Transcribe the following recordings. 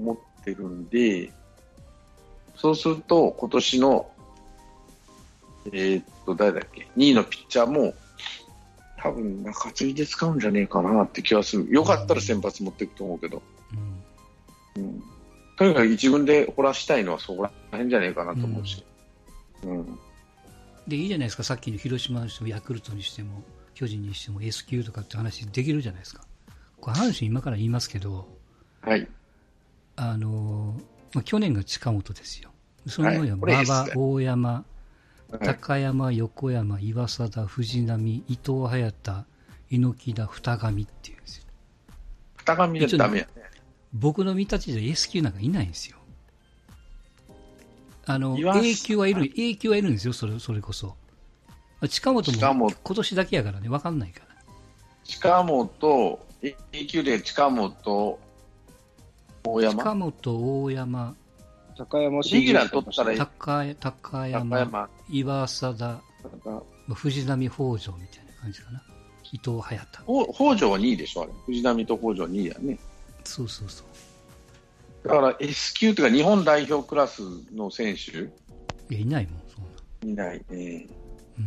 思ってるんで、そうすると今年の、えー、っと、誰だっけ、2位のピッチャーも、多分中継ぎで使うんじゃねえかなって気がする。よかったら先発持っていくと思うけど。うん、とにかく一軍で掘らしたいのはそこら辺じゃねえかなと思うし。うん、で、いいじゃないですか、さっきの広島にしてもヤクルトにしても、巨人にしても S 級とかって話できるじゃないですか。これ阪神今から言いますけど、はい。あの、まあ、去年が近本ですよ。その前は馬場、大山、高山、横山、岩貞、藤波、伊藤隼太、猪木田、二上っていうんですよ。二上でダメやね。僕の見立ちじゃ S 級なんかいないんですよ。あの、A 級はいる、A 級はいるんですよ、それ、それこそ。近本も今年だけやからね、わかんないから。近本、A 級で近本、大山？近本、大山。高山レギュラー取ったら高高山、山岩貞、藤波北条みたいな感じかな。伊藤隼太。北条は2位でしょ、あれ。藤波と北条2位やね。そうそうそう。だから S 級というか日本代表クラスの選手？いや、いないもん、そんな。いないね。うん。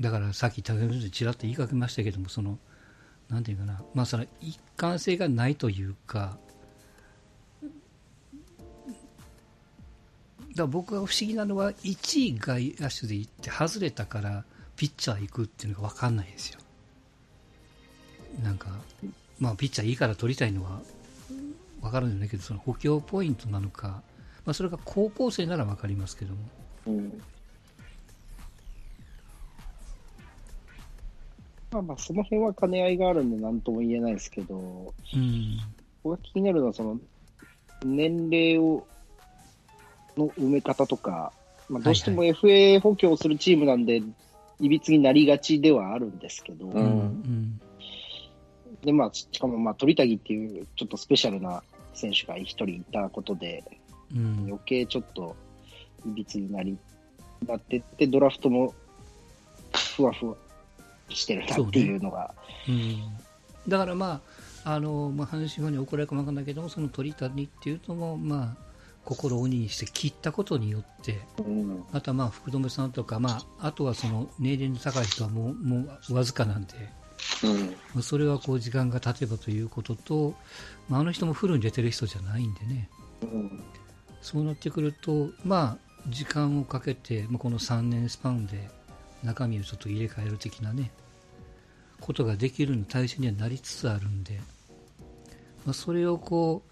だからさっき高木先生ちらっと言いかけましたけども、その、なんていうかな、まあその一貫性がないというか、だから僕が不思議なのは、1位外野手で行って外れたからピッチャー行くっていうのが分かんないんですよ。なんか、まあ、ピッチャーいいから取りたいのは分かるんじゃないけど、その補強ポイントなのか、まあ、それが高校生なら分かりますけども。うんまあまあ、その辺は兼ね合いがあるんで、なんとも言えないですけど、うん、僕が気になるのは、その、年齢を、の埋め方とか、まあ、どうしても FA 補強するチームなんで、いびつになりがちではあるんですけど、うん、で、まあ、しかも、まあ、鳥谷っていう、ちょっとスペシャルな選手が一人いたことで、うん、余計ちょっと、いびつになり、なってって、ドラフトも、ふわふわしてるなっていうのが。うね、うん、だからまあ、あの、まあ、阪神ファンに怒られるかもわかんないけども、その鳥谷っていうのも、まあ、心を鬼にして切ったことによって、うん、あとはまあ福留さんとか、まあ、あとはその年齢の高い人はもうもうわずかなんで、うん、それはこう時間が経てばということと、まあ、あの人もフルに出てる人じゃないんでね、うん、そうなってくると、まあ、時間をかけて、まあ、この3年スパンで中身をちょっと入れ替える的なね、ことができる体制にはなりつつあるんで、まあ、それをこ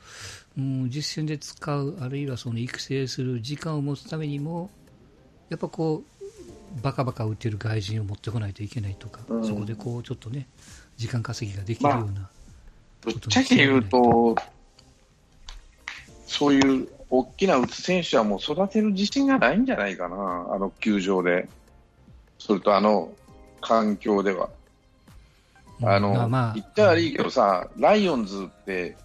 う、うん、実戦で使う、あるいはその育成する時間を持つためにも、やっぱこう、バカバカ打ってる外人を持ってこないといけないとか、うん、そこでこうちょっとね、時間稼ぎができるような、まあ、ぶっちゃけ言うと、そういう大きな打つ選手はもう育てる自信がないんじゃないかな、あの球場で、それとあの環境では。あの、まあ、言ったらいいけどさ、ライオンズって、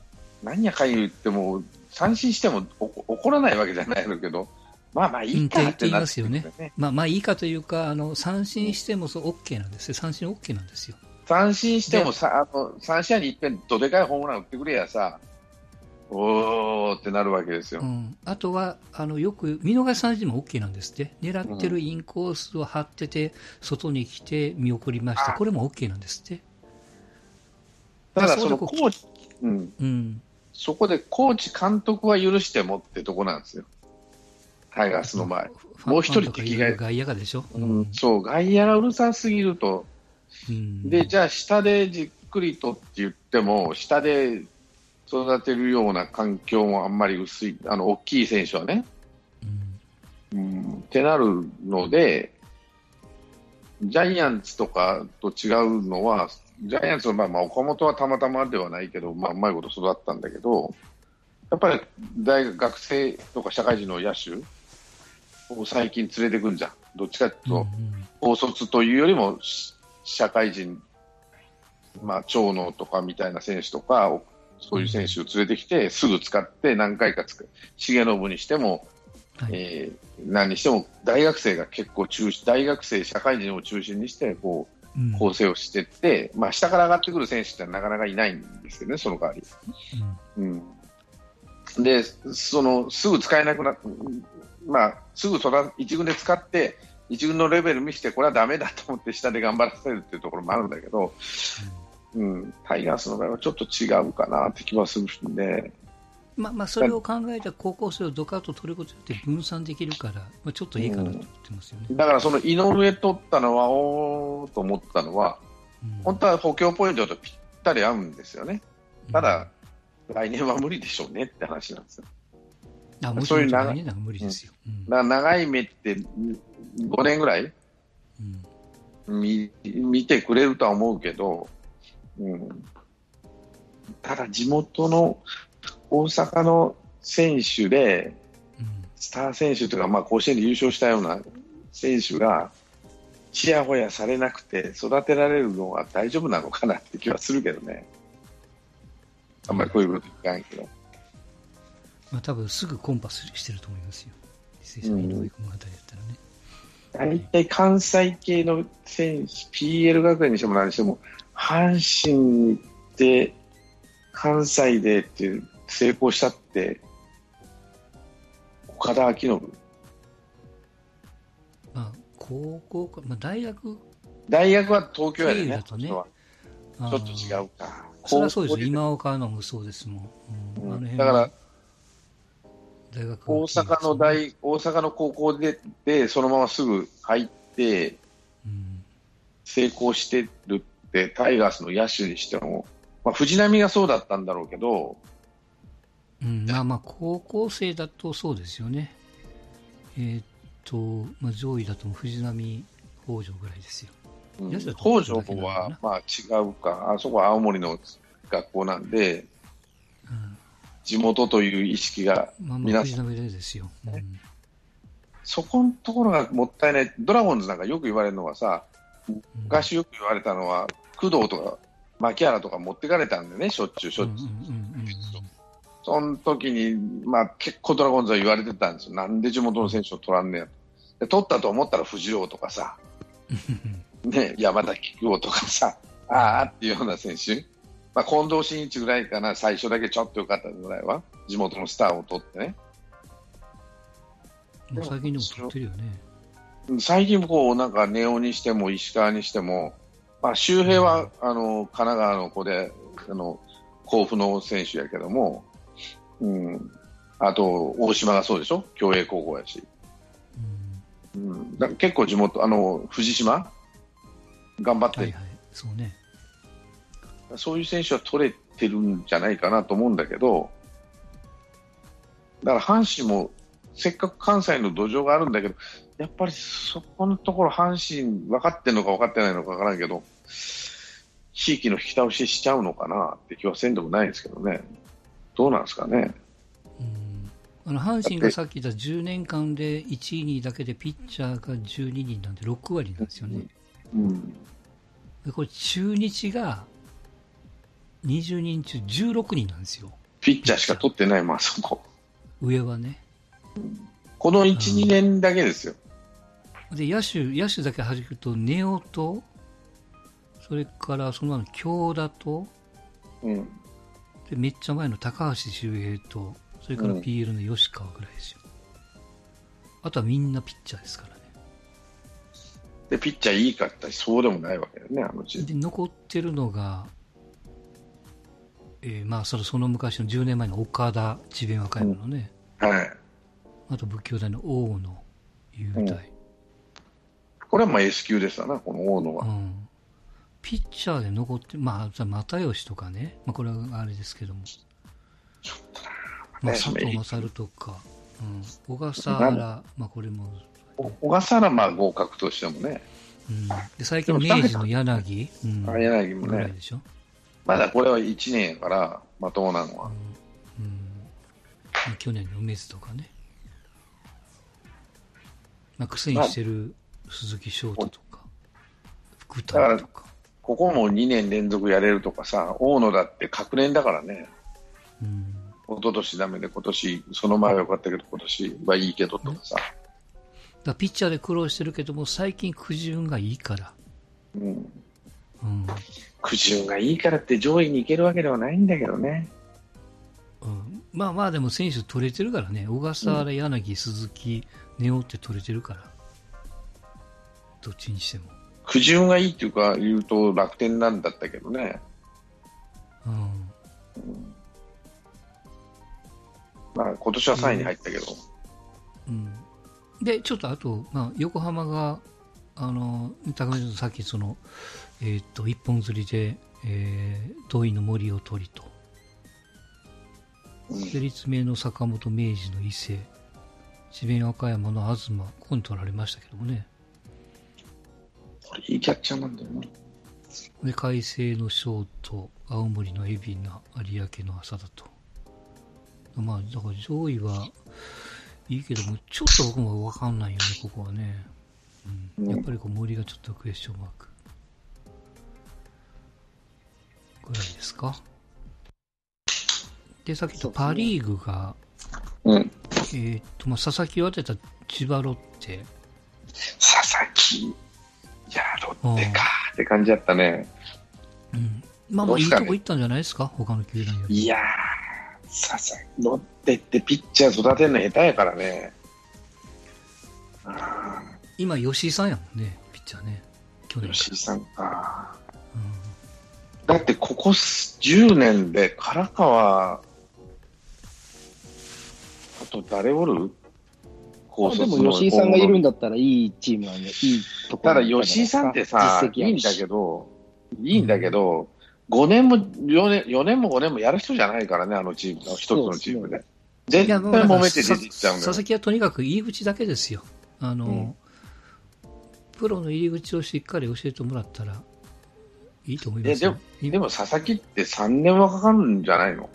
何やかん言っても、三振しても怒らないわけじゃないのけど、まあまあいいかってなってますよね。まあまあいいかというか、あの、三振してもそう OK なんですよ。三振 OK なんですよ。三振してもさ、あの、三試合に一遍どでかいホームラン打ってくれやさ、おーってなるわけですよ。うん、あとは、あの、よく、見逃し三振も OK なんですって。狙ってるインコースを張ってて、外に来て見送りました。これも OK なんですって。ただそのコーチ、うん。うん。そこでコーチ監督は許してもってとこなんですよ。タイガースの場合。もう一人敵が外野がでしょ、うん、そう、外野がうるさすぎると、うん、で、じゃあ下でじっくりとって言っても、下で育てるような環境もあんまり薄い、あの、大きい選手はね。うん、うん、ってなるので、ジャイアンツとかと違うのは、ジャイアンツの場合、まあ、岡本はたまたまではないけど、まあ、うまいこと育ったんだけど、やっぱり大学生とか社会人の野手を最近連れてくんじゃん。どっちかというと、高卒というよりも、社会人、まあ、長野とかみたいな選手とか、そういう選手を連れてきて、すぐ使って何回か使う。重信にしても、はい、えー、何にしても大学生が結構中心、大学生、社会人を中心にして、こう、構成をしていって、うん、まあ、下から上がってくる選手ってなかなかいないんですけどね、その代わり。うん、うん、で、そのすぐ使えなくなまあ、すぐそら一軍で使って、一軍のレベル見せて、これはだめだと思って下で頑張らせるっていうところもあるんだけど、うん、タイガースの場合はちょっと違うかなって気はするんで。まあ、まあそれを考えた高校生をドカッと取ることによって分散できるから、まあ、ちょっといいかなと思ってますよね、うん、だからその井上取ったのはおーと思ったのは、うん、本当は補強ポイントとぴったり合うんですよね、ただ、うん、来年は無理でしょうねって話なんですよ。あそういう長い無理ですよ、長い目って5年ぐらい、見見てくれるとは思うけど、うん、ただ地元の大阪の選手で、スター選手というか、まあ、甲子園で優勝したような選手が、ちやほやされなくて育てられるのは大丈夫なのかなって気はするけどね。あんまりこういうこと言わんけど。まあ、多分すぐコンパスしてると思いますよ。井上君あたりやったらね。大体関西系の選手、PL 学園にしても何にしても、阪神に行って、関西でっていう成功したって、岡田彰信。まあ、高校か、まあ、大学大学は東京やでね。ねちょっと違うか。それはそうです。今岡のもそうですもん。うん、だから、大学大阪の大、大阪の高校で、で、そのまますぐ入って、うん、成功してるって、タイガースの野手にしても、まあ、藤浪がそうだったんだろうけど、うん、まあまあ、高校生だとそうですよね。えー、っと、まあ、上位だと藤波、北条ぐらいですよ。うん、北条は、まあ違うか。あそこは青森の学校なんで、うん、地元という意識が皆さん、まあ、ですよ、うん、そこのところがもったいない。ドラゴンズなんかよく言われるのはさ、昔よく言われたのは、工藤とか牧原とか持ってかれたんでね、しょっちゅうしょっちゅう。その時に、まあ、結構ドラゴンズは言われてたんですよ。なんで地元の選手を取らんねやで取ったと思ったら藤尾とかさ、ね、山田菊夫とかさ、ああっていうような選手。まあ、近藤真一ぐらいかな、最初だけちょっと良かったぐらいは、地元のスターを取ってね。最近でも取ってるよね。最近こう、なんか、ネオにしても石川にしても、まあ、周平は、うん、あの、神奈川の子で、あの、甲府の選手やけども、うん、あと大島がそうでしょ、共栄高校やし、うん、うん、だ結構地元、あの藤島、頑張って、はいはい、そうね、そういう選手は取れてるんじゃないかなと思うんだけど、だから阪神もせっかく関西の土壌があるんだけど、やっぱりそこのところ、阪神、分かってるのか分かってないのか分からんけど、地域の引き倒ししちゃうのかなって気はせんでもないですけどね。どうなんですかね。あの阪神がさっき言った10年間で1位、2位だけでピッチャーが12人なんで6割なんですよね。うん、でこれ中日が20人中16人なんですよ。ピッチャーしか取ってない、まあそこ。上はね。この1、2年だけですよ。で、野手、野手だけ弾くと、ネオと、それからその前の京田と、うん、でめっちゃ前の高橋周平と、それから PL の吉川ぐらいですよ。あとはみんなピッチャーですからね。で、ピッチャーいいかってそうでもないわけだよね、あので、残ってるのが、えー、まあそのその昔の10年前の岡田智弁和歌山のね、うん、はい、あと仏教大の大野雄大、うん、これはまあ S 級ですわな、この大野は。うんピッチャーで残って、まあ、又吉とかね、まあ、これはあれですけども、まあ、佐藤勝とか、うん、小笠原、まあ、これも、小笠原まあ合格としてもね、うん、で最近、明治の柳、うん、柳もね、まだこれは1年やから、まともなのは。うん。うん、去年の梅津とかね、まあ、苦戦してる鈴木翔太とか、福田とか。ここも2年連続やれるとかさ、大野だって確年だからね。うん。一昨年ダメで今年、その前は良かったけど、今年はいいけどとかさ。だピッチャーで苦労してるけども、最近苦順がいいから。うん。うん、苦渋がいいからって上位に行けるわけではないんだけどね。うん、まあまあでも選手取れてるからね、小笠原、柳、鈴木、根尾って取れてるから、どっちにしても。苦渋がいいっていうか、言うと楽天なんだったけどね。うん。うん、まあ今年は3位に入ったけど。うん。で、ちょっとあと、まあ、横浜が、あの、高見さんさっきその、えっ、ー、と、一本釣りで、えー、遠いの森を取りと。で、立命の坂本明治の伊勢、智弁和歌山の東、ここに取られましたけどもね。これいいキャッチャーなんだよな。で、海星のショート、青森の海老名、有明の浅田と。まあ、だから上位はいいけども、ちょっと僕もわかんないよね、ここはね。うん、やっぱりこう森がちょっとクエスチョンマーク。ぐらいですか。で、さっきとパ・リーグが、うん、えっ、ー、と、まあ、佐々木を当てた千葉ロッテ。佐々木、いや、ロッテかって感じだったね。うん。まあ、まあ、いいとこ行ったんじゃないですか、他の球団より。いやー、佐々木、ロッテってピッチャー育てるの下手やからね。今、吉井さんやもんね、ピッチャーね。去年吉井さんか。うん、だって、ここ10年で唐川、あと誰おる？高卒でも吉井さんがいるんだったらいいチームなんで、いいところただ吉井さんってさ、いいんだけど、いいんだけど、うん、5年も4年、4年も5年もやる人じゃないからね、あのチーム、一つのチームで。絶対揉めて出てきちゃうん佐々木はとにかく入り口だけですよ。あの、うん、プロの入り口をしっかり教えてもらったらいいと思いますよ。でも、でも佐々木って3年はかかるんじゃないの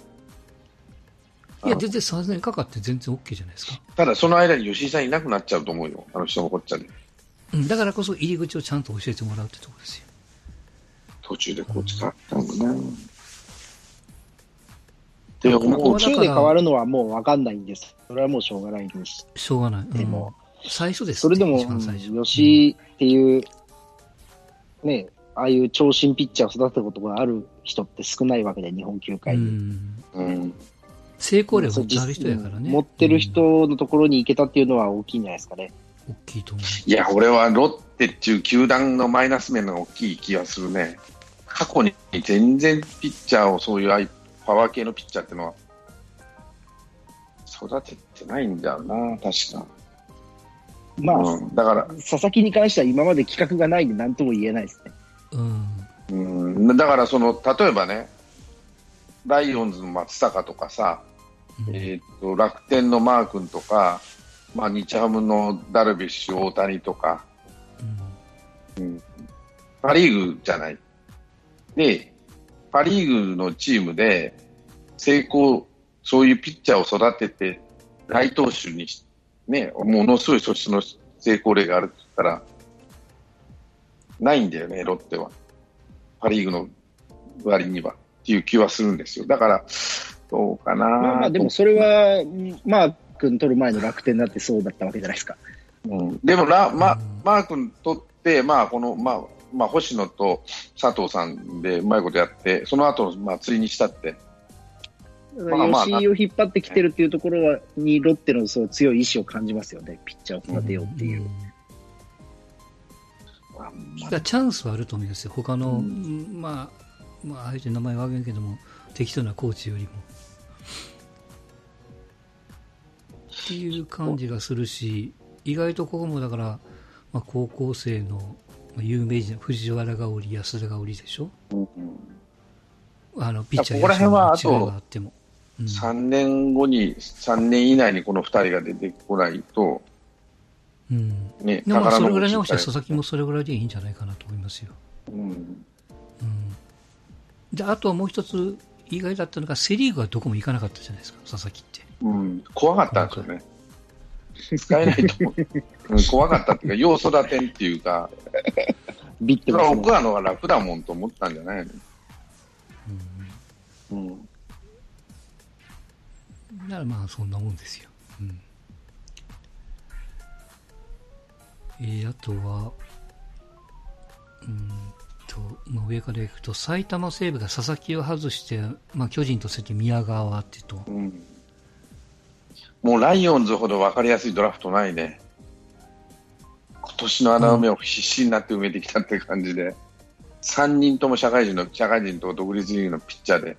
いや、全然3年かかって全然 OK じゃないですか。ただ、その間に吉井さんいなくなっちゃうと思うよ。あの人のこっちゃで。うん、だからこそ入り口をちゃんと教えてもらうってところですよ。途中でコーチ変わったんだね。でも、途中で変わるのはもう分かんないんです。それはもうしょうがないんです。しょうがない。でも、最初です、それでも、吉井っていう、ね、ああいう長身ピッチャーを育てたことがある人って少ないわけで、日本球界に。うん。成功例を持ってる人やからね。持ってる人のところに行けたっていうのは大きいんじゃないですかね。大きいと思う。いや、俺はロッテっていう球団のマイナス面が大きい気がするね。過去に全然ピッチャーをそういうパワー系のピッチャーっていうのは育ててないんだよな、確か。まあ、うん、だから、佐々木に関しては今まで企画がないんで何とも言えないですね。うん。うん、だからその、例えばね、ライオンズの松坂とかさ、うん、えっ、と、楽天のマー君とか、まあ、日ハムのダルビッシュ、大谷とか、うん、うん、パリーグじゃない。で、パリーグのチームで成功、そういうピッチャーを育てて、大投手にしね、ものすごい素質の成功例があるって言ったら、ないんだよね、ロッテは。パ・リーグの割にはっていう気はするんですよ。だから、どうかな。まあ、まあでもそれは、マー君取る前の楽天だってそうだったわけじゃないですか。うん、でもラ、ま、マー君取って、まあ、この、まあ、まあ、星野と佐藤さんでうまいことやって、その後、まあ、釣りにしたって、吉井を引っ張ってきてるっていうところはにロッテのそう強い意志を感じますよね、ピッチャーを育てようっていう。うん、チャンスはあると思いますよ、他の、うん、まあ、まあ、あえて名前は挙げんけども、適当なコーチよりも。っていう感じがするし、意外とここもだから、まあ、高校生の有名人、藤原がおり、安田がおりでしょ？うん、あのピッチャーここら辺はあと、あっても。3年後に、3年以内にこの2人が出てこないと、うん、ね、でもそれぐらい直して佐々木もそれぐらいでいいんじゃないかなと思いますよ。うん。うん、で、あとはもう一つ意外だったのが、セ・リーグはどこも行かなかったじゃないですか、佐々木って。うん、怖かったんですよね。使えないと思う。うん、怖かったっていうか、要育てんっていうか、ビッて僕らのが楽だもんと思ったんじゃないのうん。うんだからまあそんなもんですよ。うん。えー、あとは、うんまあ、上からいくと、埼玉西武が佐々木を外して、まあ、巨人として宮川ってと、うん、もうライオンズほど分かりやすいドラフトないね。今年の穴埋めを必死になって埋めてきたって感じで、3人とも社会人の、社会人と独立リーグのピッチャーで、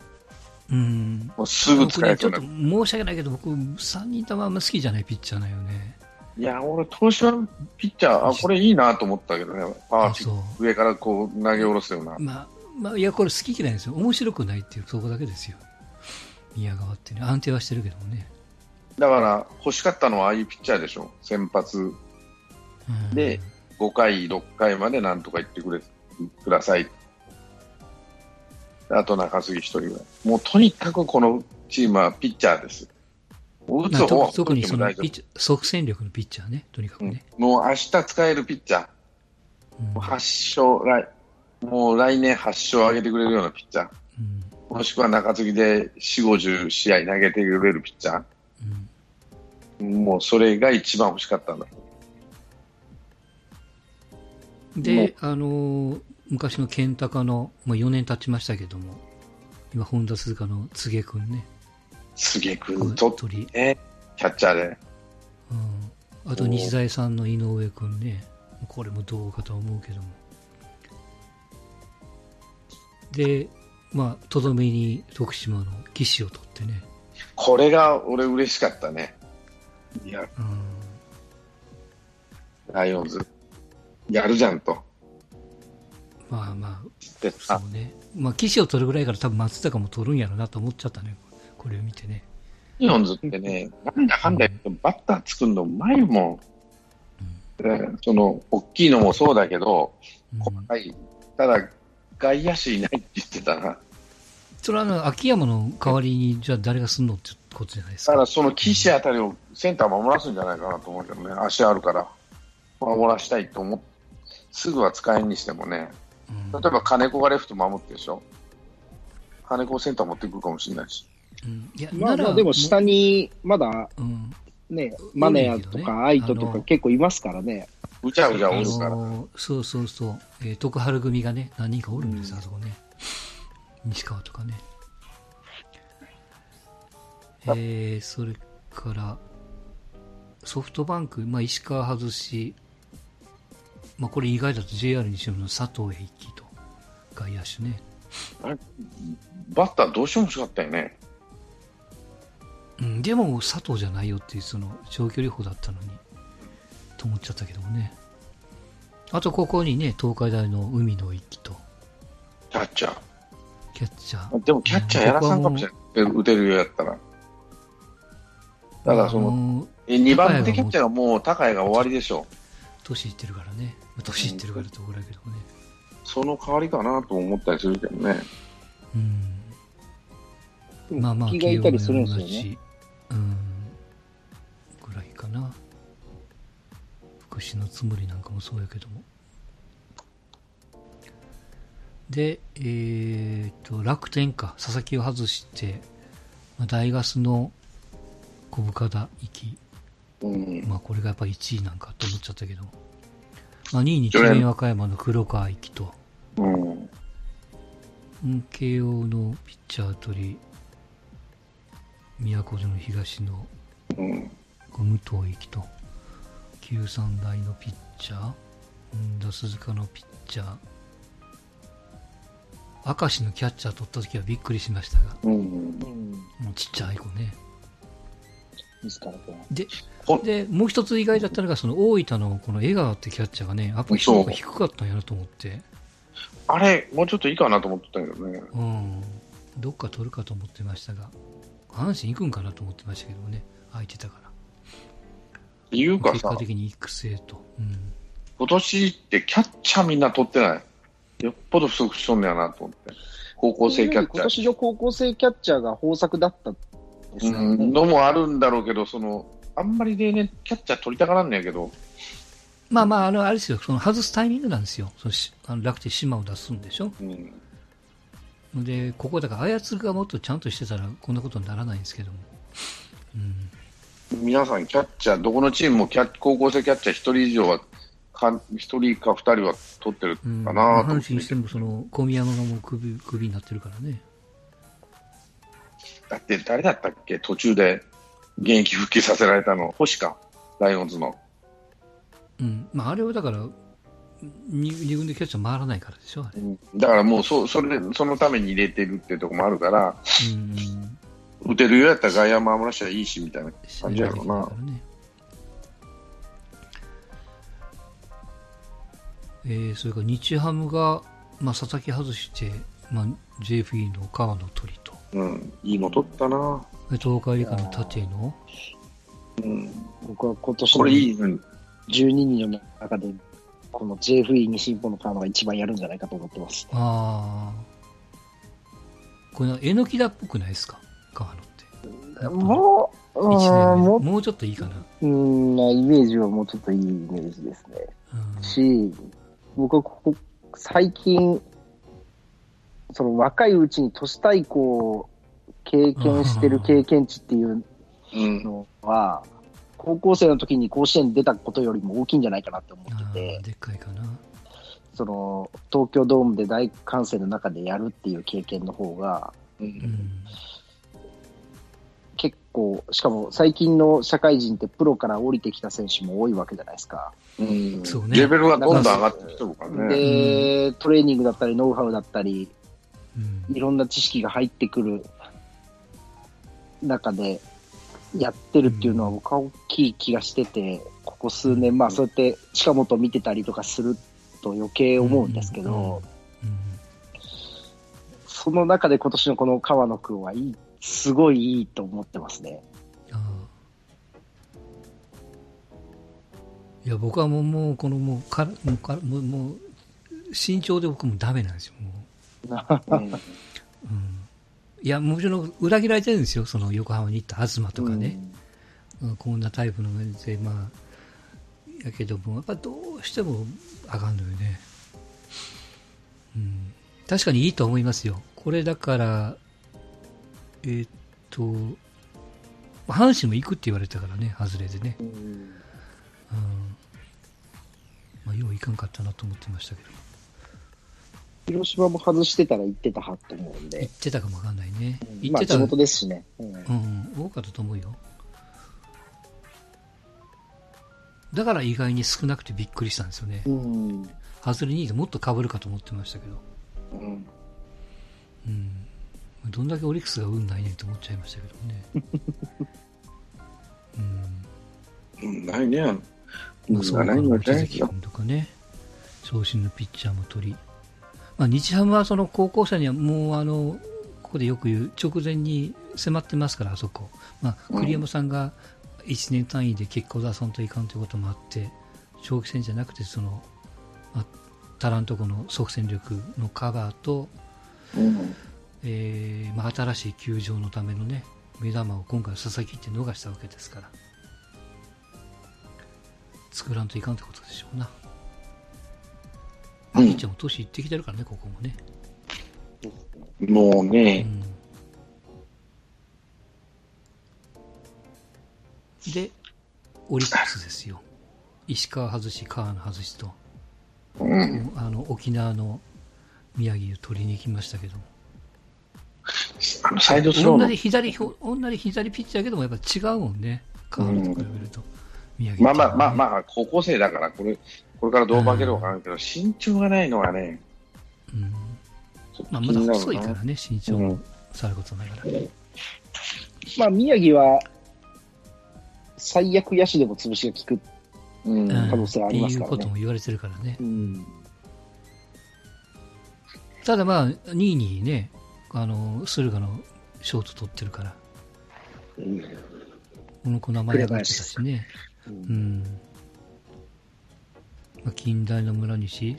うん、もうすぐ使えそうな、ね、申し訳ないけど、僕、3人ともあんま好きじゃないピッチャーだよね。いや、俺、投手はピッチャー、あ、これいいなと思ったけどね、パワー上からこう投げ下ろすような。まあ、まあ、いや、これ好き嫌いですよ。面白くないっていう、そこだけですよ。宮川ってね、安定はしてるけどもね。だから、欲しかったのはああいうピッチャーでしょ。先発で、5回、6回までなんとか言ってくれください。あと中杉1人は。もうとにかくこのチームはピッチャーです。打つ方は特にその即戦力のピッチャーね、とにかくね。うん、もう明日使えるピッチャー、うん、8勝来、もう来年8勝上げてくれるようなピッチャー、うん、もしくは中継ぎで4、50試合投げてくれるピッチャー、うん、もうそれが一番欲しかったんだ。で、あのー、昔の健高の、まあ、4年経ちましたけども、今、本田鈴鹿の柘植君ね。柘植君と、ね、キャッチャーで。うん、あと日大さんの井上君ね、これもどうかと思うけども。で、まあ、とどめに徳島の岸を取ってね。これが俺嬉しかったね。いや、うん、ライオンズ、やるじゃんと。まあまあ、そうね。まあ、岸を取るぐらいから多分松坂も取るんやろうなと思っちゃったね。これを見てね。イオンズってね、なんだかんだ言ってバッター作るのうまいもん。うん、その、大きいのもそうだけど、細かい。ただ、外野手いないって言ってたな。それはあの、秋山の代わりに、じゃあ誰がすんのってことじゃないですか。だからその岸あたりをセンター守らすんじゃないかなと思うけどね、足あるから。守らしたいと思って、すぐは使えんにしてもね、うん、例えば金子がレフト守ってでしょ。金子センター持ってくるかもしれないし。うん、いやまあまあでも下にまだ、うん、ね、マネヤとかアイトとか結構いますからね。うちゃうちゃおるから。そうそうそう。えー、徳春組がね、何人かおるんです、あそこね。西川とかね。えー、それから、ソフトバンク、まあ、石川外し、まあ、これ意外だと JR 西村の佐藤永樹と外野手ね。バッターどうしても欲しかったよね。うん、でも佐藤じゃないよっていうその長距離砲だったのにと思っちゃったけどもね。あとここにね東海大の海の息と。キャッチャー。キャッチャー。でもキャッチャーやらさんかもしれない打てるようやったら。ただその2番手キャッチャーがもう高いが終わりでしょ。う年いってるからね。年いってるからところだけどね、その代わりかなと思ったりするけどね。うん。まあまあ、気がいたりするんですよね。福祉のつもりなんかもそうやけども。で、えっ、と、楽天か、佐々木を外して、まあ、大ガスの小深田行き、うん、まあこれがやっぱり1位なんかと思っちゃったけど、まあ、2位に智弁和歌山の黒川行きと、うん、慶応のピッチャー取り、都城の東の武藤駅と九三大のピッチャー？本田鈴鹿のピッチャー。明石のキャッチャー取った時はびっくりしましたが、うん、もうちっちゃい子ね。ででもう一つ意外だったのがその大分のこの江川ってキャッチャーがねやっぱり評価低かったんやなと思って。あれもうちょっといいかなと思ってたけどね。うん。どっか取るかと思ってましたが阪神行くんかなと思ってましたけどね、空いてたから。いうかさ、結果的に育成と。うん、今年ってキャッチャーみんな取ってない？よっぽど不足しとんねやなと思って。高校生キャッチャー。今年の高校生キャッチャーが豊作だったですね。うん、のもあるんだろうけど、その、あんまり例年キャッチャー取りたがらんねやけど。まあまあ、あの、あれですよ、その外すタイミングなんですよ。そのあの楽天島を出すんでしょ。うんで、ここだから操るがもっとちゃんとしてたらこんなことにならないんですけども。うん、皆さん、キャッチャー、どこのチームもキャ高校生キャッチャー1人以上はか一人か二人は取ってるかな、うん、阪神してもその小宮山がもうクビクビになってるからね。だって誰だったっけ、途中で現役復帰させられたの、星か、ライオンズの。うん。まあ、あれはだから、2, 軍でキャッチャー回らないからでしょ、うん、だからもうそそれそのために入れてるっていうところもあるから、うん、打てるようやったら外野守らしたらいいしみたいな感じやろうな。ねえー、それから日ハムが、まあ、佐々木外して、まあ、JFE の川野鳥と、うん、いいの取ったな東海理科の縦の、うん、僕は今年の12人の中でこの JFE に進歩のカードが一番やるんじゃないかと思ってます。ああ。これ、えのきだっぽくないですか？川野って。もう、ももうちょっといいかな。うん、イメージはもうちょっといいイメージですね。うん、し、僕はここ、最近、その若いうちに都市対抗を経験してる経験値っていうのは、うん高校生の時に甲子園出たことよりも大きいんじゃないかなって思ってて、でっかいかなその東京ドームで大歓声の中でやるっていう経験の方が、うん、結構、しかも最近の社会人ってプロから降りてきた選手も多いわけじゃないですか。うん、そうね、レベルがどんどん上がってきてるからね。で、トレーニングだったり、ノウハウだったり、うん、いろんな知識が入ってくる中で、やってるっていうのは僕は大きい気がしてて、ここ数年、まあそうやって近本見てたりとかすると余計思うんですけど、その中で今年のこの川野くんはいい、すごいいいと思ってますね。いや、僕はもう、もう、この、もう、か、もう、か、もう、もう身長で僕もダメなんですよ、もう。うん。いや、もちろん裏切られてるんですよ、その横浜に行った東とかね、うん、こんなタイプの面で、まあ、やけども、やっぱどうしてもあかんのよね。うん、確かにいいと思いますよ。これだから、えー、っと、阪神も行くって言われたからね、外れでね。うん、うん、まあ、よういかんかったなと思ってましたけど。広島も外してたら行ってたはと思うんで。行ってたかもわかんないね。うん、行ってた、まあ、地元ですしね。うん、うん、多かったと思うよ。だから意外に少なくてびっくりしたんですよね。うん、外れ2位でもっとかぶるかと思ってましたけど。うん。うん。どんだけオリックスが運ないねんと思っちゃいましたけどね。うん。ないね。まあ、そうか、木崎君とかね。長身のピッチャーも取り。まあ、日ハムはその高校生にはもうあのここでよく言う直前に迫ってますから、あそこ、まあ、栗山さんが1年単位で結果を出さんといかんということもあって長期戦じゃなくてその、まあ、タラントコの即戦力のカバーと、うん、えー、まあ、新しい球場のための、ね、目玉を今回佐々木って逃したわけですから。作らんといかんってことでしょうな。ピッチャーも年いってきてるからね、ここもね。もうね、うん、で、オリックスですよ。石川外し、川野外しと、うん、あの沖縄の宮城を取りに行きましたけどあのサイドスロー同じ左同じ左ピッチャーけどもやっぱ違うもんね、川野と比べると。宮城、ね、まあまあまあまあ、高校生だから、これ、これからどう負けるか分からんけど、身長がないのはね、うん、まあ、まだ細いからね、身長も。さることながら。まあ、宮城は、最悪野手でも潰しが効く。可能性ありますからね。っていうことも言われてるからね。うん、ただまあ、2位にね、あの、駿河のショート取ってるから。うん、この子名前が出てたしね。うん、うん。まあ、近代の村西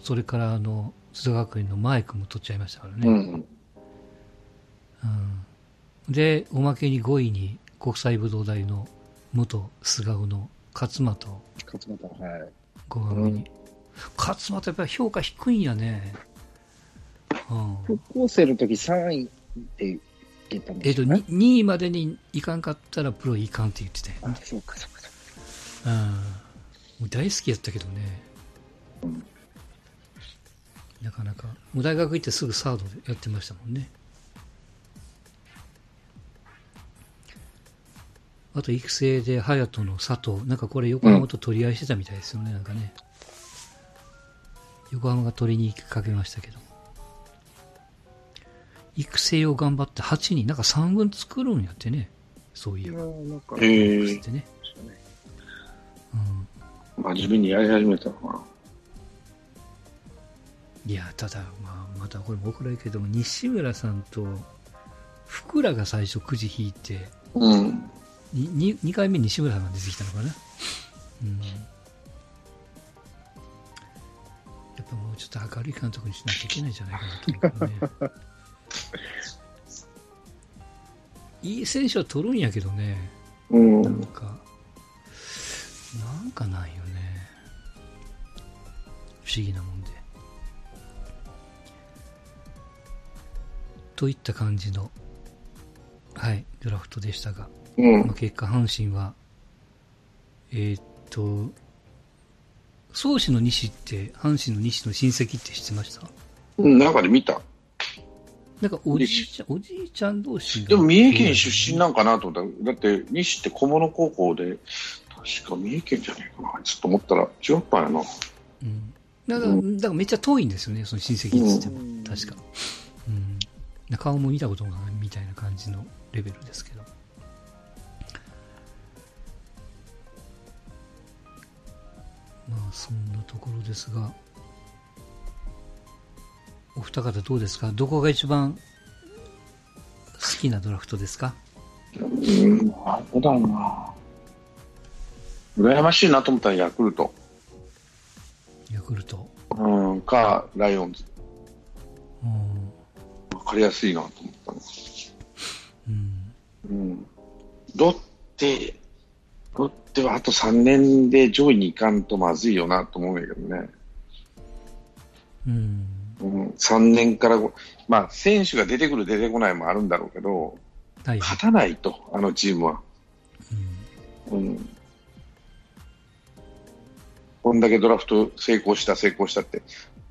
それからあの津田学園のマイクも取っちゃいましたからね、うん、うん、でおまけに5位に国際武道大の元菅生の勝俣を勝俣はい。5番目に、うん、勝俣やっぱり評価低いんやね、うん、高校生の時3位って言ったんですえっと 2, 2位までにいかんかったらプロいかんって言ってたよ、ね、あそうかそうかそうか。うん。もう大好きやったけどね、うん、なかなか、もう大学行ってすぐサードでやってましたもんね。あと育成で隼人の佐藤、なんかこれ横浜と取り合いしてたみたいですよね、うん、なんかね。横浜が取りに行きかけましたけど。育成を頑張って8人、なんか3軍作るんやってね。そういえば。えー、ってね。うん、真面目にやり始めたのかな。いや、ただ、まあ、またこれ僕らいけども、西村さんと福良が最初くじ引いて、うん、2, 2回目西村さんが出てきたのかな。うん。やっぱもうちょっと明るい監督にしなきゃいけないんじゃないかなと思うね。いい選手は取るんやけどね、うん、なんか、なんかないよね。不思議なもんで。といった感じの、はい、ドラフトでしたが、うん、まあ、結果、阪神は、えー、っと、宗師の西って、阪神の西の親戚って知ってました？うん、中で見た。なんかおじいちゃん、おじいちゃん同士でも三重県出身なんかなと思った。だって、西って小物高校で、確か三重県じゃねえかな。ちょっと思ったら違ったんやな。うん。だから、うん、だからめっちゃ遠いんですよね、その親戚っつっても。うん、確か。うん。顔も見たことがないみたいな感じのレベルですけど。まあ、そんなところですが。お二方どうですか？どこが一番好きなドラフトですか？うん、あれだな。羨ましいなと思ったらヤクルト。ヤクルト。うん、か、ライオンズ。うん。わかりやすいなと思ったの。うん。うん。ロッテ、ロッテはあと3年で上位に行かんとまずいよなと思うんだけどね。うん。うん、3年から、まあ、選手が出てくる、出てこないもあるんだろうけど、はい、勝たないと、あのチームは。うん、うん、こんだけドラフト成功した、成功したって、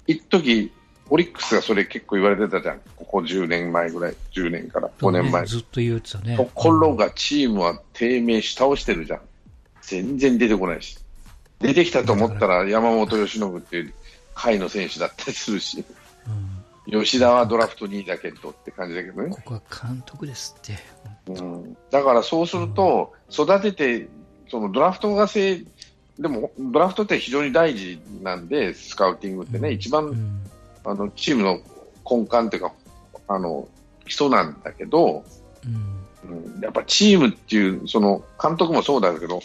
一時オリックスがそれ結構言われてたじゃん、ここ10年前ぐらい、10年から5年前。ね、ずっと言うてたね。ところがチームは低迷し倒してるじゃん。全然出てこないし。出てきたと思ったら山本由伸っていう下位の選手だったりするし。吉田はドラフト2位だけどって感じだけどね。ここは監督ですって。うん、だからそうすると、育てて、そのドラフトがせでもドラフトって非常に大事なんで、スカウティングってね、うん、一番、うん、あのチームの根幹っていうか、あの基礎なんだけど、うん、やっぱチームっていう、その監督もそうだけど、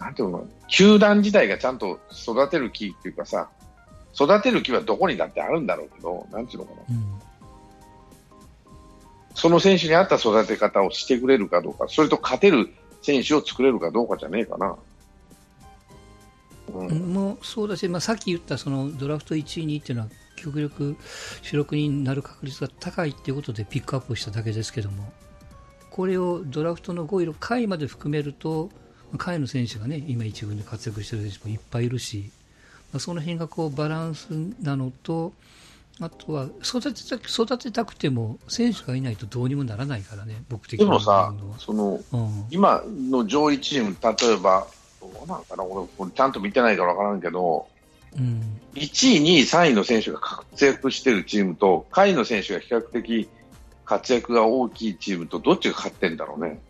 なんていうの、球団自体がちゃんと育てる気っていうかさ、育てる気はどこにだってあるんだろうけど、なんていうのかな、うん、その選手に合った育て方をしてくれるかどうか、それと勝てる選手を作れるかどうかじゃねえかな。うん、もうそうだし、まあ、さっき言ったそのドラフト1位、2位っていうのは極力主力になる確率が高いっていうことでピックアップしただけですけどもこれをドラフトの5位の下位まで含めると下位の選手がね今1軍で活躍してる選手もいっぱいいるしその辺がこうバランスなのと、あとは育てた育てたくても選手がいないとどうにもならないからね、僕的にでもさ、その、うん、今の上位チーム、例えば、どうなんかな、俺、これちゃんと見てないから分からんけど、うん、1位、2位、3位の選手が活躍しているチームと、下位の選手が比較的活躍が大きいチームと、どっちが勝ってるんだろうね。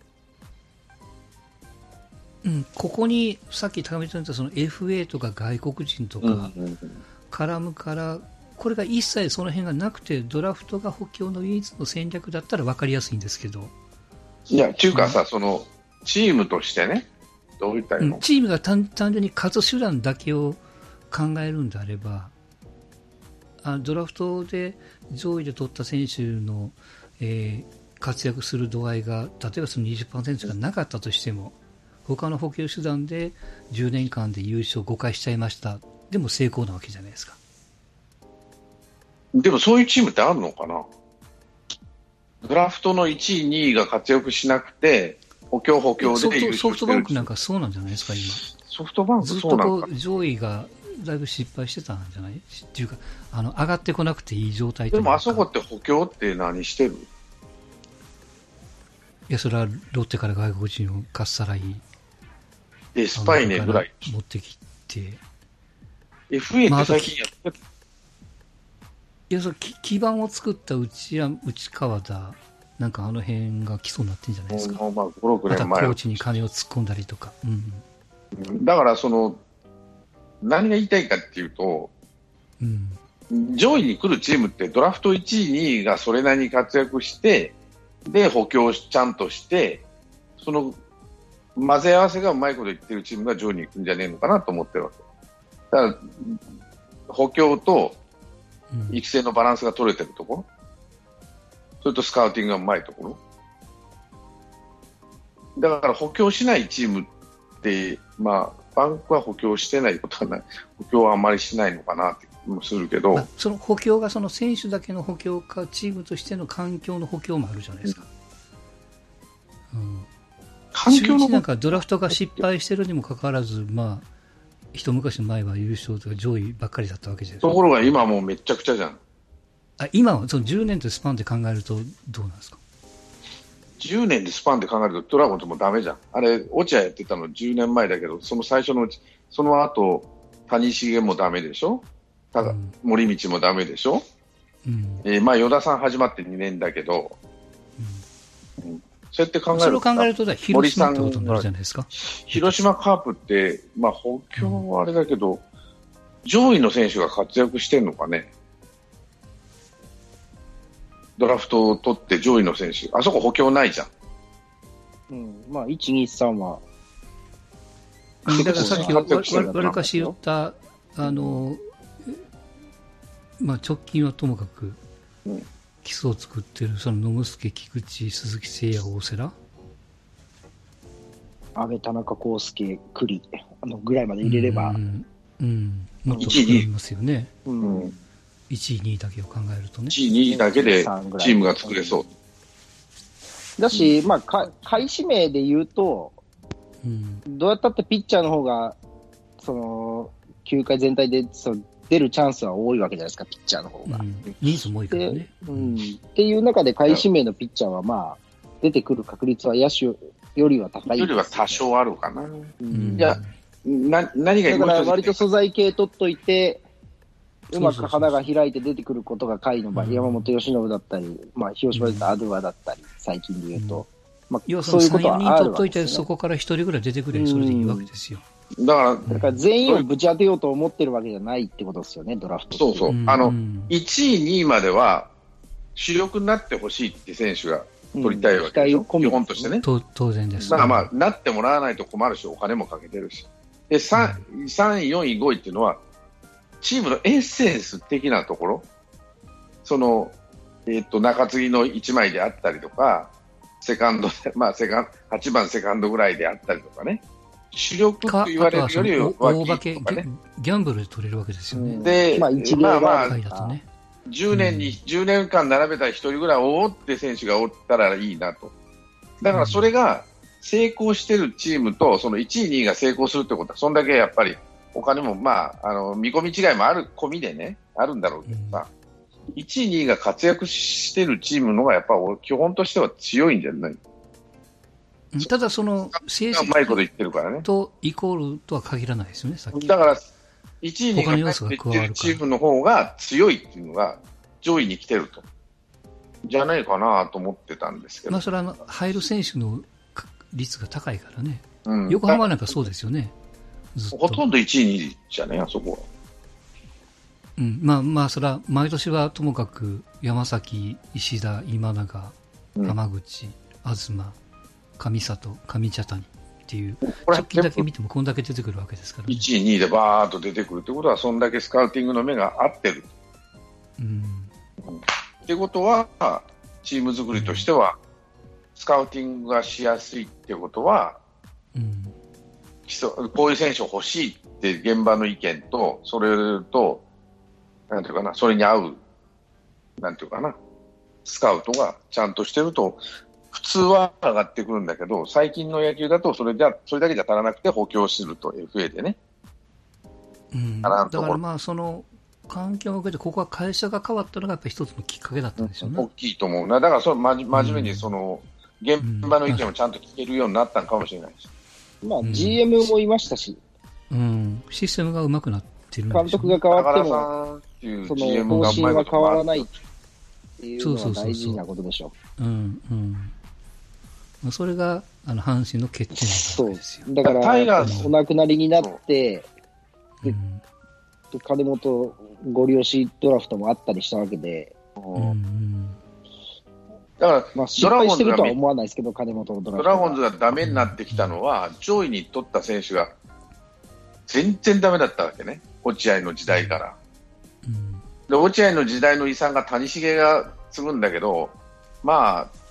うん、ここにさっき高見さん言ったその FA とか外国人とか絡むから、これが一切その辺がなくてドラフトが補強の唯一の戦略だったら分かりやすいんですけど。いや、ちゅうかさ、うん、そのチームとしてね、どういったの、チームが単純に勝つ手段だけを考えるんであればあドラフトで上位で取った選手の、えー、活躍する度合いが例えばその20%しかなかったとしても、他の補給手段で10年間で優勝5回しちゃいました。でも成功なわけじゃないですか。でもそういうチームってあるのかな？ドラフトの1位、2位が活躍しなくて補強補強でソフトバンクなんかそうなんじゃないですか今。ソフトバンクずっとこう上位がだいぶ失敗してたんじゃない？っていうか、あの上がってこなくていい状態でもあそこって補強って何してる？いや、それはロッテから外国人をかっさらい、エスパイネぐらい。持ってきて。FA って最近やっていや、そ基盤を作った内内川だ、なんかあの辺が基礎になってんじゃないですか。まあ、5、6年前。またコーチに金を突っ込んだりとか。うん、だから、その、何が言いたいかっていうと、うん、上位に来るチームってドラフト1位、2位がそれなりに活躍して、で、補強ちゃんとして、その混ぜ合わせがうまいこと言ってるチームが上位に行くんじゃねえのかなと思ってるわけ。だから、補強と育成のバランスが取れてるところ、それとスカウティングがうまいところ。だから補強しないチームって、まあ、バンクは補強してないことはない、補強はあまりしないのかなってもするけど、まあ、その補強がその選手だけの補強か、チームとしての環境の補強もあるじゃないですか。うん、環境のなんかドラフトが失敗してるにもかかわらず、まあ、一昔前は優勝とか上位ばっかりだったわけじゃないところが今もうめちゃくちゃじゃん。あ今はその10年というスパンで考えるとどうなんですか？10年でスパンで考えるとドラゴンズもダメじゃん。あれ、落合やってたの10年前だけど、その最初のうち、その後、谷繁もダメでしょ？ただ、うん、森道もダメでしょ、うん。えー、まあ、与田さん始まって2年だけど、そうやって考えると、それを考えると、広島ってことになるじゃないですか。広島カープって、まあ、補強はあれだけど、上位の選手が活躍してるのかね。ドラフトを取って上位の選手、あそこ補強ないじゃん。うん、まあ、1、2、3は。だからさっきわりかし言った、あの、まあ、直近はともかく、基礎を作ってる、その野村助、菊池、鈴木誠也、大瀬良？安倍、田中康介、栗あのぐらいまで入れれば、うん、うん、もっとますよね。うん。1位、2位だけを考えるとね。1位、2位だけでチームが作れそう。だし、まあ、か、下位指名で言うと、うん、どうやったってピッチャーの方が、その、球界全体でその出るチャンスは多いわけじゃないですか、ピッチャーの方が。うん、人数も多いからね。うん。っていう中で、下位指名のピッチャーは、まあ、出てくる確率は野手よりは高い、よりは多少あるかな。うん、いや、な、何がだから割と素材系取っといて、うまく花が開いて出てくることが甲斐の場合、山本由伸だったり、まあ、広島でアドゥアだったり、最近で言うと。まあ、要はそういうことはあるわけです、ね、そこから一人ぐらい出てくれそれでいいわけですよ。だから、だから全員をぶち当てようと思ってるわけじゃないってことですよね、ドラフトそうそう。あの、1位、2位までは主力になってほしいって選手が取りたいわけでしょ、うん、基本としてね。当然です、だからまあ、なってもらわないと困るし、お金もかけてるし。で、3, 3位、4位、5位っていうのは、チームのエッセンス的なところ、その、えっ、と、中継ぎの1枚であったりとか、セカンド、まあ、セカン8番セカンドぐらいであったりとかね、主力と言われるより大化け、ね、ギャンブルで取れるわけですよね。で、まあ、まあまあ、10年に、うん、10年間並べた1人ぐらいおおって選手がおったらいいなと。だからそれが成功してるチームと、その1位、2位が成功するってことは、そんだけやっぱりお金も、まあ、あの見込み違いもある込みでね、あるんだろうけどさ、うん、1位、2位が活躍してるチームのがやっぱ基本としては強いんじゃない？ただ、その成績とイコールとは限らないですよね、さっき。だから、1位、2位が入ってるチームの方が強いっていうのが上位に来てると。じゃないかなと思ってたんですけど。まあ、それは入る選手の率が高いからね。うん、横浜なんかそうですよね。ほとんど1位、2位じゃねあそこは。うん、まあまあ、それは毎年はともかく山崎、石田、今永、浜口、東、上里、上茶谷っていう、直近だけ見てもこんだけ出てくるわけですから、ね、1位、2位でバーっと出てくるってことは、そんだけスカウティングの目が合ってる。うん、ってことは、チーム作りとしては、スカウティングがしやすいってことは、うん、こういう選手欲しいって現場の意見と、それと、なんていうかな、それに合う、なんていうかな、スカウトがちゃんとしてると、普通は上がってくるんだけど、最近の野球だとそれじゃ、それだけじゃ足らなくて補強すると、FA でね。うん、だからまあ、その、環境を受けて、ここは会社が変わったのがやっぱり一つのきっかけだったんでしょうね。大きいと思うな。だからそま真面目にその、現場の意見をちゃんと聞けるようになったのかもしれないし。まあ、GM もいましたし。うん、システムが上手くなってるんで監督が変わっても、その方針が変わらないっていうのは大事なことでしょう。うんうん。それが、あの、阪神の欠点なんですよ。だから、タイガース。お亡くなりになって、うん、金本ご利用しドラフトもあったりしたわけで、う。ん、だから、まあ、失敗してるとは思わないですけど、金本のドラフト。ドラゴンズがダメになってきたのは、上位に取った選手が全然ダメだったわけね、落合の時代から。落合の時代の遺産が谷繁が継ぐんだけど、まあ、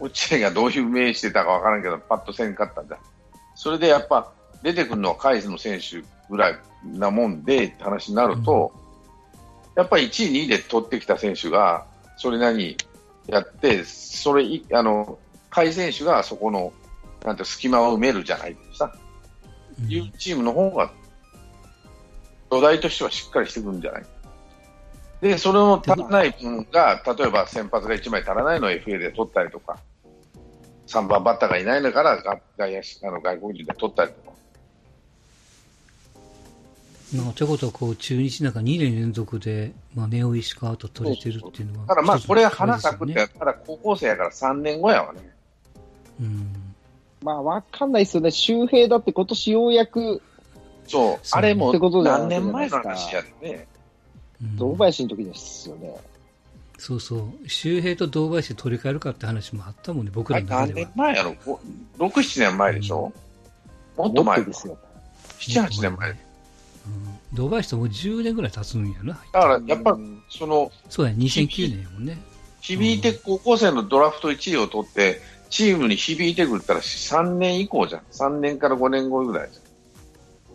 落合がどういう名してたかわからんけど、パッとせんかったんだ。それでやっぱ出てくるのはカイズの選手ぐらいなもんでって話になると、うん、やっぱり1位、2位で取ってきた選手がそれなりにやって、それあの甲斐選手がそこのなんて隙間を埋めるじゃないですか、うん、いうチームの方が土台としてはしっかりしてくるんじゃない？で、それの足らない分が、例えば先発が1枚足らないのを FA で取ったりとか、3番バッターがいないのから外あの外国人で取ったりとか。まあ、ということはこう中日なんか2年連続で、まあ、ネオ石川と取れてるっていうのは、ただまあこれ花咲くってたら高校生やから3年後やわね。うん、まあわかんないですよね、周平だって今年ようやく、そう、あれも何年前の話やね。堂林の時ですよね。そうそう、周平と堂林取り替えるかって話もあったもんね、僕らの中では。何年前やろ ?6、7年前でしょ、うん、もっと前ですよ。7、8年前。堂林ともう10年ぐらい経つんやな。だからやっぱ、その、そうや、2009年やもんね。響いて、高校生のドラフト1位を取って、チームに響いてくるったら3年以降じゃん。3年から5年後ぐらいじ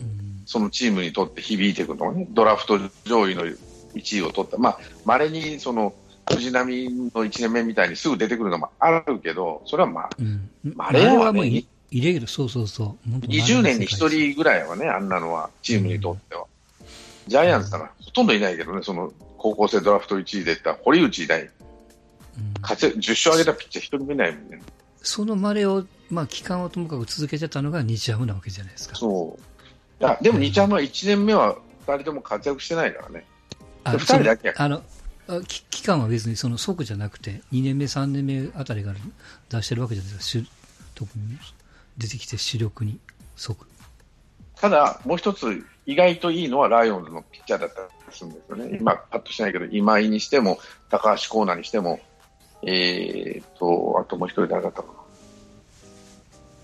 ゃん。うん、そのチームにとって響いてくるのね。ドラフト上位の1位を取った。まあ、稀にその、藤波の1年目みたいにすぐ出てくるのもあるけど、それはまあ、まれ、うん、はね、イレギュラー、そうそうそう。20年に1人ぐらいはね、あんなのは、チームにとっては。ジャイアンツならほとんどいないけどね、その高校生ドラフト1位でいった堀内以来、うん、活10勝上げたピッチャー一人もいないもんね。そのまれを、まあ、期間をともかく続けてたのが日ハムなわけじゃないですか。そう。でも日ハムは1年目は2人とも活躍してないからね。あ2人だけあの期間は別にその即じゃなくて、2年目、3年目あたりから出してるわけじゃないですか。特に出てきて主力に即。ただ、もう一つ意外といいのはライオンズのピッチャーだったりするんですよね。今、パッとしないけど、今井にしても、高橋光成にしても、えー、と、あともう一人誰だったかな。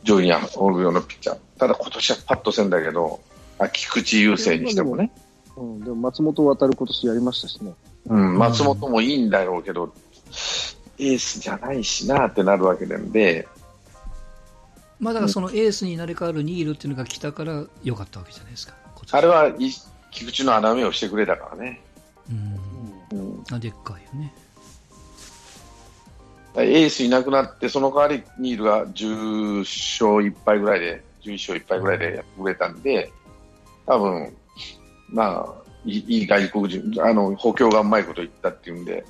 上位におるようなピッチャー。ただ今年はパッとせんだけど、あ菊池雄星にしてもね。うん、でも松本渡る今年やりましたしね。うん、松本もいいんだろうけど、エースじゃないしなってなるわけなんで、まあだからそのエースになり変わるニールっていうのが来たから良かったわけじゃないですか。あれは菊池の穴埋めをしてくれたからね。うん。うん、あでっかいよね。エースいなくなって、その代わりニールが10勝1敗ぐらいで、11勝1敗ぐらいでやってくれたんで、多分まあ、いい外国人、あの補強がうまいこと言ったっていうんで、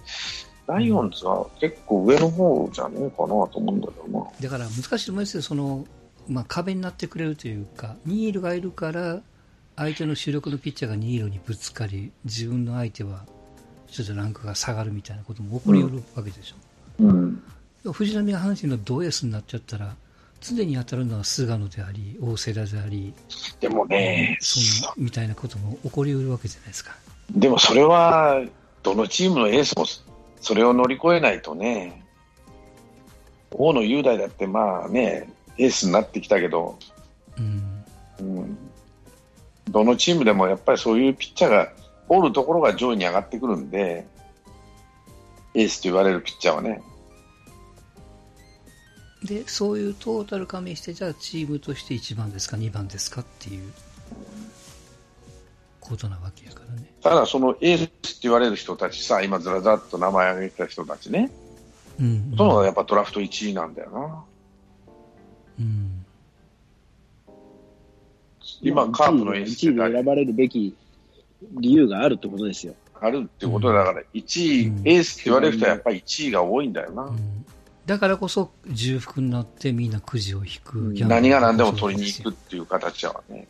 ライオンズは結構上の方じゃねえかなと思うんだけどな。だから難しいと思いますよ、その、まあ、壁になってくれるというか、ニールがいるから、相手の主力のピッチャーがニールにぶつかり、自分の相手はちょっとランクが下がるみたいなことも起こりうるわけでしょ。うん、藤浪が阪神の同エースになっちゃったら、常に当たるのは菅野であり、大瀬良であり、でもね、そみたいなことも起こりうるわけじゃないですか。でもそれは、どのチームのエースもそれを乗り越えないとね、大野雄大だってまあね、エースになってきたけど、うん、うんどのチームでもやっぱりそういうピッチャーがおるところが上位に上がってくるんで、エースと言われるピッチャーはね。で、そういうトータル加味して、じゃあチームとして1番ですか、2番ですかっていうことなわけやからね。ただ、そのエースって言われる人たちさ、今ずらずらっと名前挙げた人たちね、うん、そのやっぱドラフト1位なんだよな。うん、今、カープのエース1位で選ばれるべき理由があるってことですよ。あるってことだから、1位、うん、エースって言われる人はやっぱり1位が多いんだよな。だからこそ重複になってみんなくじを引く、何が何でも取りに行くっていう形はね。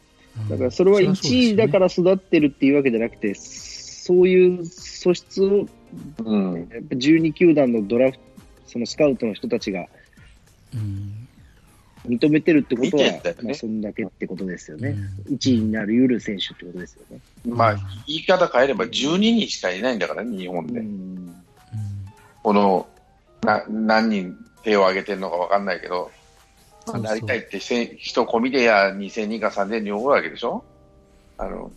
だからそれは1位だから育ってるっていうわけじゃなくて、そういう素質を、うん、やっぱ12球団のドラフト、そのスカウトの人たちが、認めてるってことは、ね、まあ、そんだけってことですよね。うん、1位になりうる選手ってことですよね。まあ、言い方変えれば12人しかいないんだからね、日本で。うん、このな何人手を挙げてるのか分かんないけど、まあ、なりたいって人込みでや2000人か3000人おるわけでしょ？あの